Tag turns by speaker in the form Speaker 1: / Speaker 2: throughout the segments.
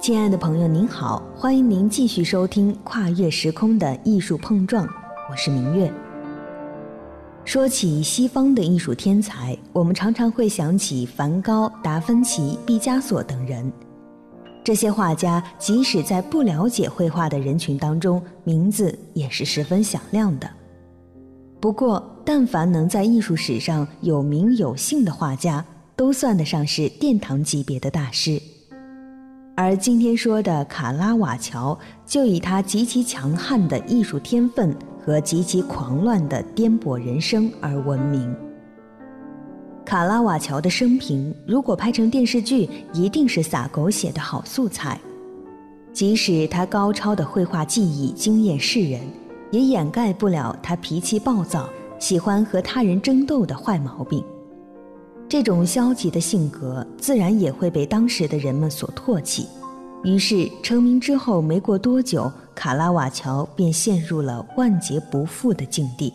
Speaker 1: 亲爱的朋友，您好，欢迎您继续收听《跨越时空的艺术碰撞》，我是明月。说起西方的艺术天才，我们常常会想起梵高、达芬奇、毕加索等人。这些画家即使在不了解绘画的人群当中，名字也是十分响亮的。不过，但凡能在艺术史上有名有姓的画家，都算得上是殿堂级别的大师。而今天说的卡拉瓦乔，就以他极其强悍的艺术天分和极其狂乱的颠簸人生而闻名。卡拉瓦乔的生平，如果拍成电视剧，一定是撒狗血的好素材。即使他高超的绘画技艺惊艳世人，也掩盖不了他脾气暴躁、喜欢和他人争斗的坏毛病。这种消极的性格，自然也会被当时的人们所唾弃。于是，成名之后没过多久，卡拉瓦乔便陷入了万劫不复的境地，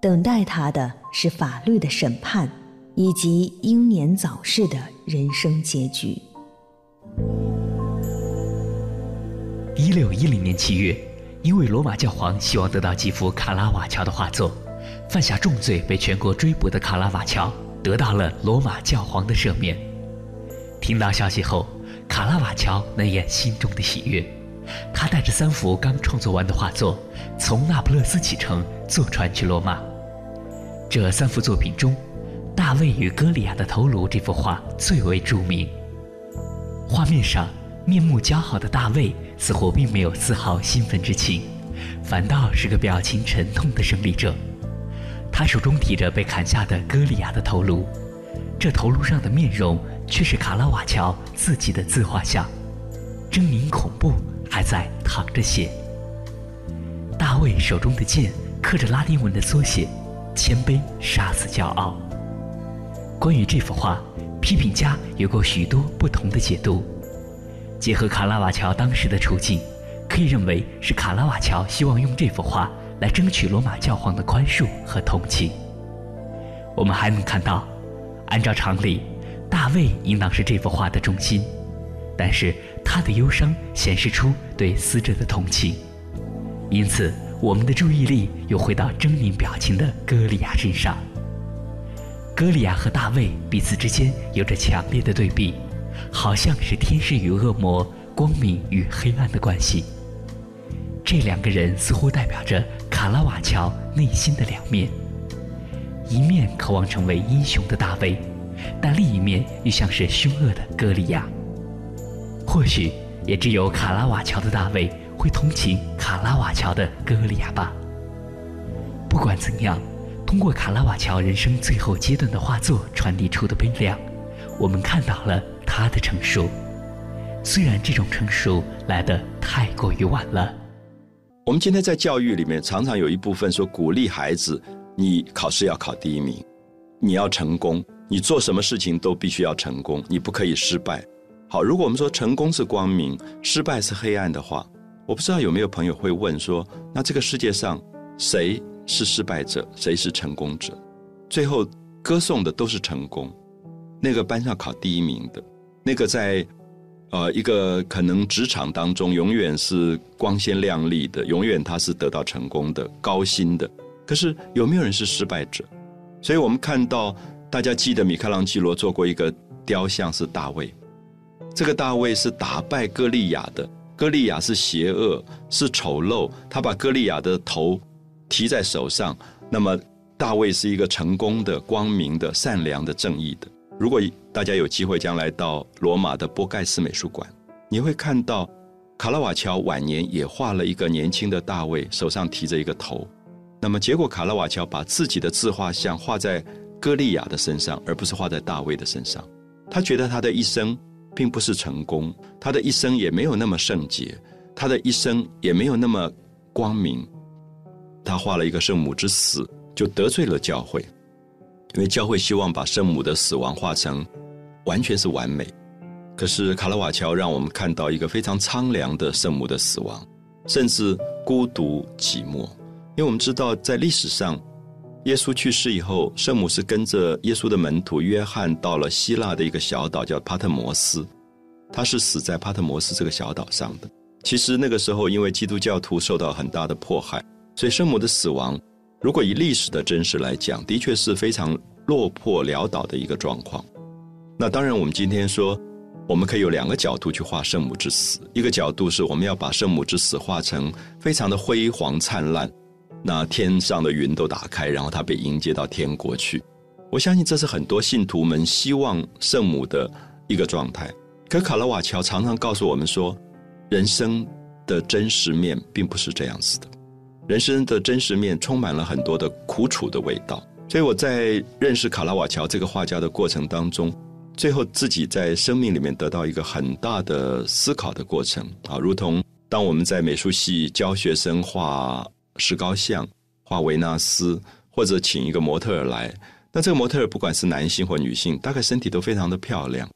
Speaker 1: 等待他的是法律的审判，以及英年早逝的人生结局。
Speaker 2: 一六一零年七月，因为罗马教皇希望得到几幅卡拉瓦乔的画作，犯下重罪被全国追捕的卡拉瓦乔。得到了罗马教皇的赦免。听到消息后，卡拉瓦乔难掩心中的喜悦。他带着三幅刚创作完的画作，从那不勒斯启程，坐船去罗马。这三幅作品中，《大卫与歌利亚的头颅》这幅画最为著名。画面上，面目姣好的大卫似乎并没有丝毫兴奋之情，反倒是个表情沉痛的胜利者。他手中提着被砍下的歌利亚的头颅，这头颅上的面容却是卡拉瓦乔自己的自画像，狰狞恐怖，还在淌着血。大卫手中的剑刻着拉丁文的缩写“谦卑杀死骄傲”。关于这幅画，批评家有过许多不同的解读。结合卡拉瓦乔当时的处境，可以认为是卡拉瓦乔希望用这幅画。来争取罗马教皇的宽恕和同情。我们还能看到，按照常理，大卫应当是这幅画的中心，但是他的忧伤显示出对死者的同情，因此我们的注意力又回到狰狞表情的歌利亚身上。歌利亚和大卫彼此之间有着强烈的对比，好像是天使与恶魔、光明与黑暗的关系。这两个人似乎代表着。卡拉瓦乔内心的两面，一面渴望成为英雄的大卫，但另一面又像是凶恶的歌利亚。或许也只有卡拉瓦乔的大卫会同情卡拉瓦乔的歌利亚吧。不管怎样，通过卡拉瓦乔人生最后阶段的画作传递出的悲凉，我们看到了他的成熟。虽然这种成熟来得太过于晚了。
Speaker 3: 我们今天在教育里面常常有一部分说鼓励孩子，你考试要考第一名，你要成功，你做什么事情都必须要成功，你不可以失败。好，如果我们说成功是光明，失败是黑暗的话，我不知道有没有朋友会问说，那这个世界上谁是失败者，谁是成功者？最后歌颂的都是成功，那个班上考第一名的，那个在。呃，一个可能职场当中永远是光鲜亮丽的，永远他是得到成功的、高薪的。可是有没有人是失败者？所以我们看到，大家记得米开朗基罗做过一个雕像，是大卫。这个大卫是打败歌利亚的，歌利亚是邪恶、是丑陋，他把歌利亚的头提在手上。那么大卫是一个成功的、光明的、善良的、正义的。如果大家有机会将来到罗马的波盖斯美术馆，你会看到卡拉瓦乔晚年也画了一个年轻的大卫，手上提着一个头。那么结果，卡拉瓦乔把自己的自画像画在歌利亚的身上，而不是画在大卫的身上。他觉得他的一生并不是成功，他的一生也没有那么圣洁，他的一生也没有那么光明。他画了一个圣母之死，就得罪了教会。因为教会希望把圣母的死亡画成完全是完美，可是卡拉瓦乔让我们看到一个非常苍凉的圣母的死亡，甚至孤独寂寞。因为我们知道，在历史上，耶稣去世以后，圣母是跟着耶稣的门徒约翰到了希腊的一个小岛叫帕特摩斯。他是死在帕特摩斯这个小岛上的。其实那个时候，因为基督教徒受到很大的迫害，所以圣母的死亡，如果以历史的真实来讲，的确是非常落魄潦倒的一个状况。那当然，我们今天说，我们可以有两个角度去画圣母之死。一个角度是我们要把圣母之死画成非常的辉煌灿烂，那天上的云都打开，然后她被迎接到天国去。我相信这是很多信徒们希望圣母的一个状态。可卡拉瓦乔常常告诉我们说。人生的真实面并不是这样子的，人生的真实面充满了很多的苦楚的味道。所以我在认识卡拉瓦乔这个画家的过程当中，最后自己在生命里面得到一个很大的思考的过程啊，如同当我们在美术系教学生画石膏像、画维纳斯，或者请一个模特儿来，那这个模特儿不管是男性或女性，大概身体都非常的漂亮。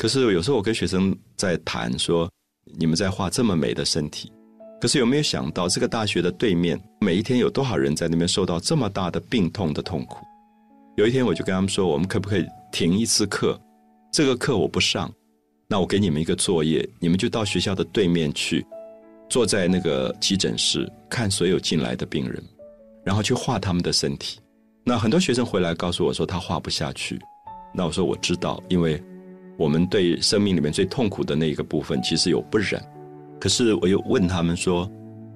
Speaker 3: 可是有时候我跟学生在谈说。你们在画这么美的身体，可是有没有想到这个大学的对面，每一天有多少人在那边受到这么大的病痛的痛苦？有一天我就跟他们说，我们可不可以停一次课？这个课我不上，那我给你们一个作业，你们就到学校的对面去，坐在那个急诊室看所有进来的病人，然后去画他们的身体。那很多学生回来告诉我说他画不下去，那我说我知道，因为。我们对生命里面最痛苦的那一个部分，其实有不忍。可是我又问他们说：“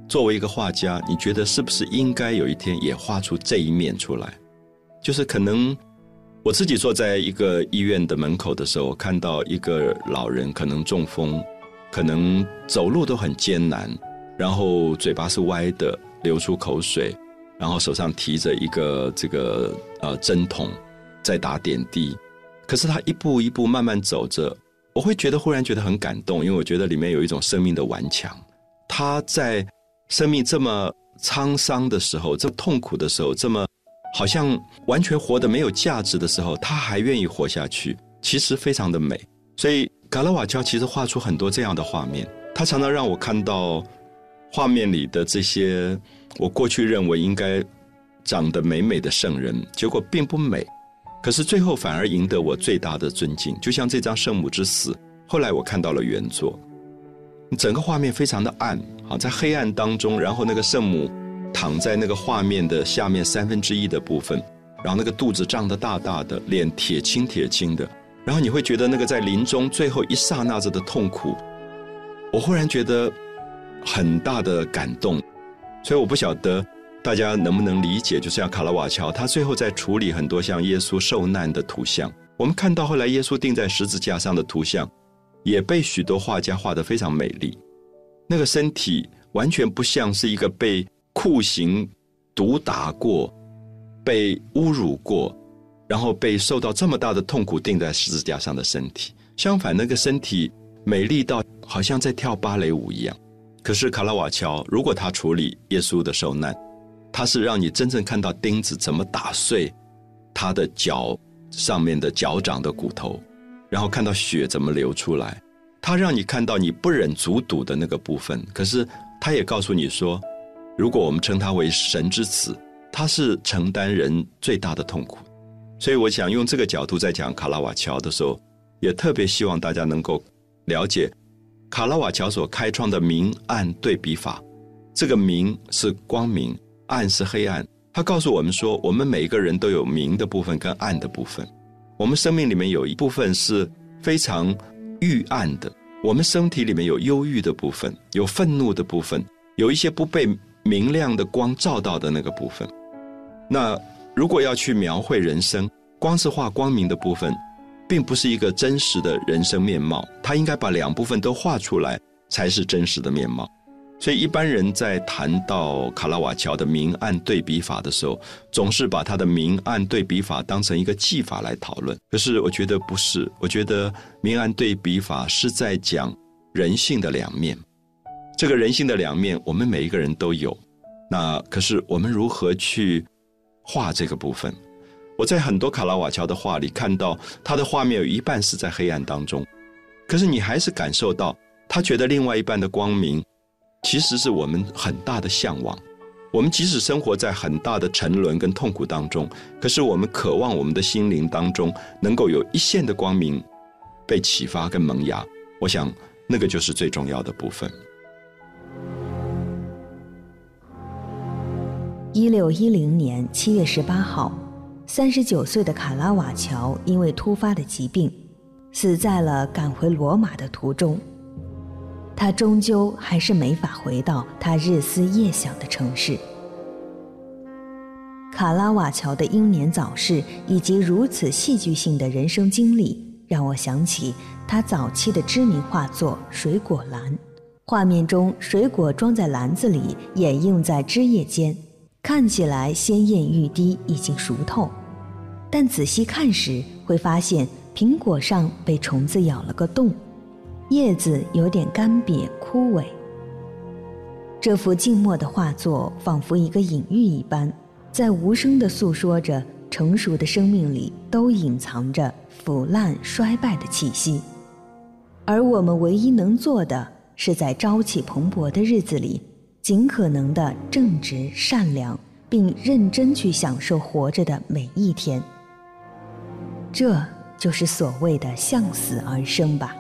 Speaker 3: 作为一个画家，你觉得是不是应该有一天也画出这一面出来？就是可能我自己坐在一个医院的门口的时候，看到一个老人可能中风，可能走路都很艰难，然后嘴巴是歪的，流出口水，然后手上提着一个这个呃针筒在打点滴。”可是他一步一步慢慢走着，我会觉得忽然觉得很感动，因为我觉得里面有一种生命的顽强。他在生命这么沧桑的时候，这么痛苦的时候，这么好像完全活得没有价值的时候，他还愿意活下去，其实非常的美。所以卡拉瓦乔其实画出很多这样的画面，他常常让我看到画面里的这些我过去认为应该长得美美的圣人，结果并不美。可是最后反而赢得我最大的尊敬，就像这张圣母之死。后来我看到了原作，整个画面非常的暗，好在黑暗当中，然后那个圣母躺在那个画面的下面三分之一的部分，然后那个肚子胀得大大的，脸铁青铁青的，然后你会觉得那个在临终最后一刹那子的痛苦，我忽然觉得很大的感动，所以我不晓得。大家能不能理解？就像卡拉瓦乔，他最后在处理很多像耶稣受难的图像。我们看到后来耶稣钉在十字架上的图像，也被许多画家画得非常美丽。那个身体完全不像是一个被酷刑毒打过、被侮辱过，然后被受到这么大的痛苦钉在十字架上的身体。相反，那个身体美丽到好像在跳芭蕾舞一样。可是卡拉瓦乔，如果他处理耶稣的受难，它是让你真正看到钉子怎么打碎他的脚上面的脚掌的骨头，然后看到血怎么流出来。他让你看到你不忍卒睹的那个部分。可是他也告诉你说，如果我们称他为神之子，他是承担人最大的痛苦。所以我想用这个角度在讲卡拉瓦乔的时候，也特别希望大家能够了解卡拉瓦乔所开创的明暗对比法。这个明是光明。暗是黑暗，他告诉我们说，我们每一个人都有明的部分跟暗的部分。我们生命里面有一部分是非常欲暗的，我们身体里面有忧郁的部分，有愤怒的部分，有一些不被明亮的光照到的那个部分。那如果要去描绘人生，光是画光明的部分，并不是一个真实的人生面貌。他应该把两部分都画出来，才是真实的面貌。所以，一般人在谈到卡拉瓦乔的明暗对比法的时候，总是把他的明暗对比法当成一个技法来讨论。可是，我觉得不是。我觉得明暗对比法是在讲人性的两面。这个人性的两面，我们每一个人都有。那可是我们如何去画这个部分？我在很多卡拉瓦乔的画里看到，他的画面有一半是在黑暗当中，可是你还是感受到他觉得另外一半的光明。其实是我们很大的向往。我们即使生活在很大的沉沦跟痛苦当中，可是我们渴望我们的心灵当中能够有一线的光明被启发跟萌芽。我想那个就是最重要的部分。
Speaker 1: 一六一零年七月十八号，三十九岁的卡拉瓦乔因为突发的疾病，死在了赶回罗马的途中。他终究还是没法回到他日思夜想的城市。卡拉瓦乔的英年早逝以及如此戏剧性的人生经历，让我想起他早期的知名画作《水果篮》。画面中，水果装在篮子里，掩映在枝叶间。看起来鲜艳欲滴，已经熟透，但仔细看时会发现苹果上被虫子咬了个洞，叶子有点干瘪枯萎。这幅静默的画作仿佛一个隐喻一般，在无声地诉说着成熟的生命里都隐藏着腐烂衰败的气息，而我们唯一能做的是在朝气蓬勃的日子里。尽可能的正直善良，并认真去享受活着的每一天。这就是所谓的向死而生吧。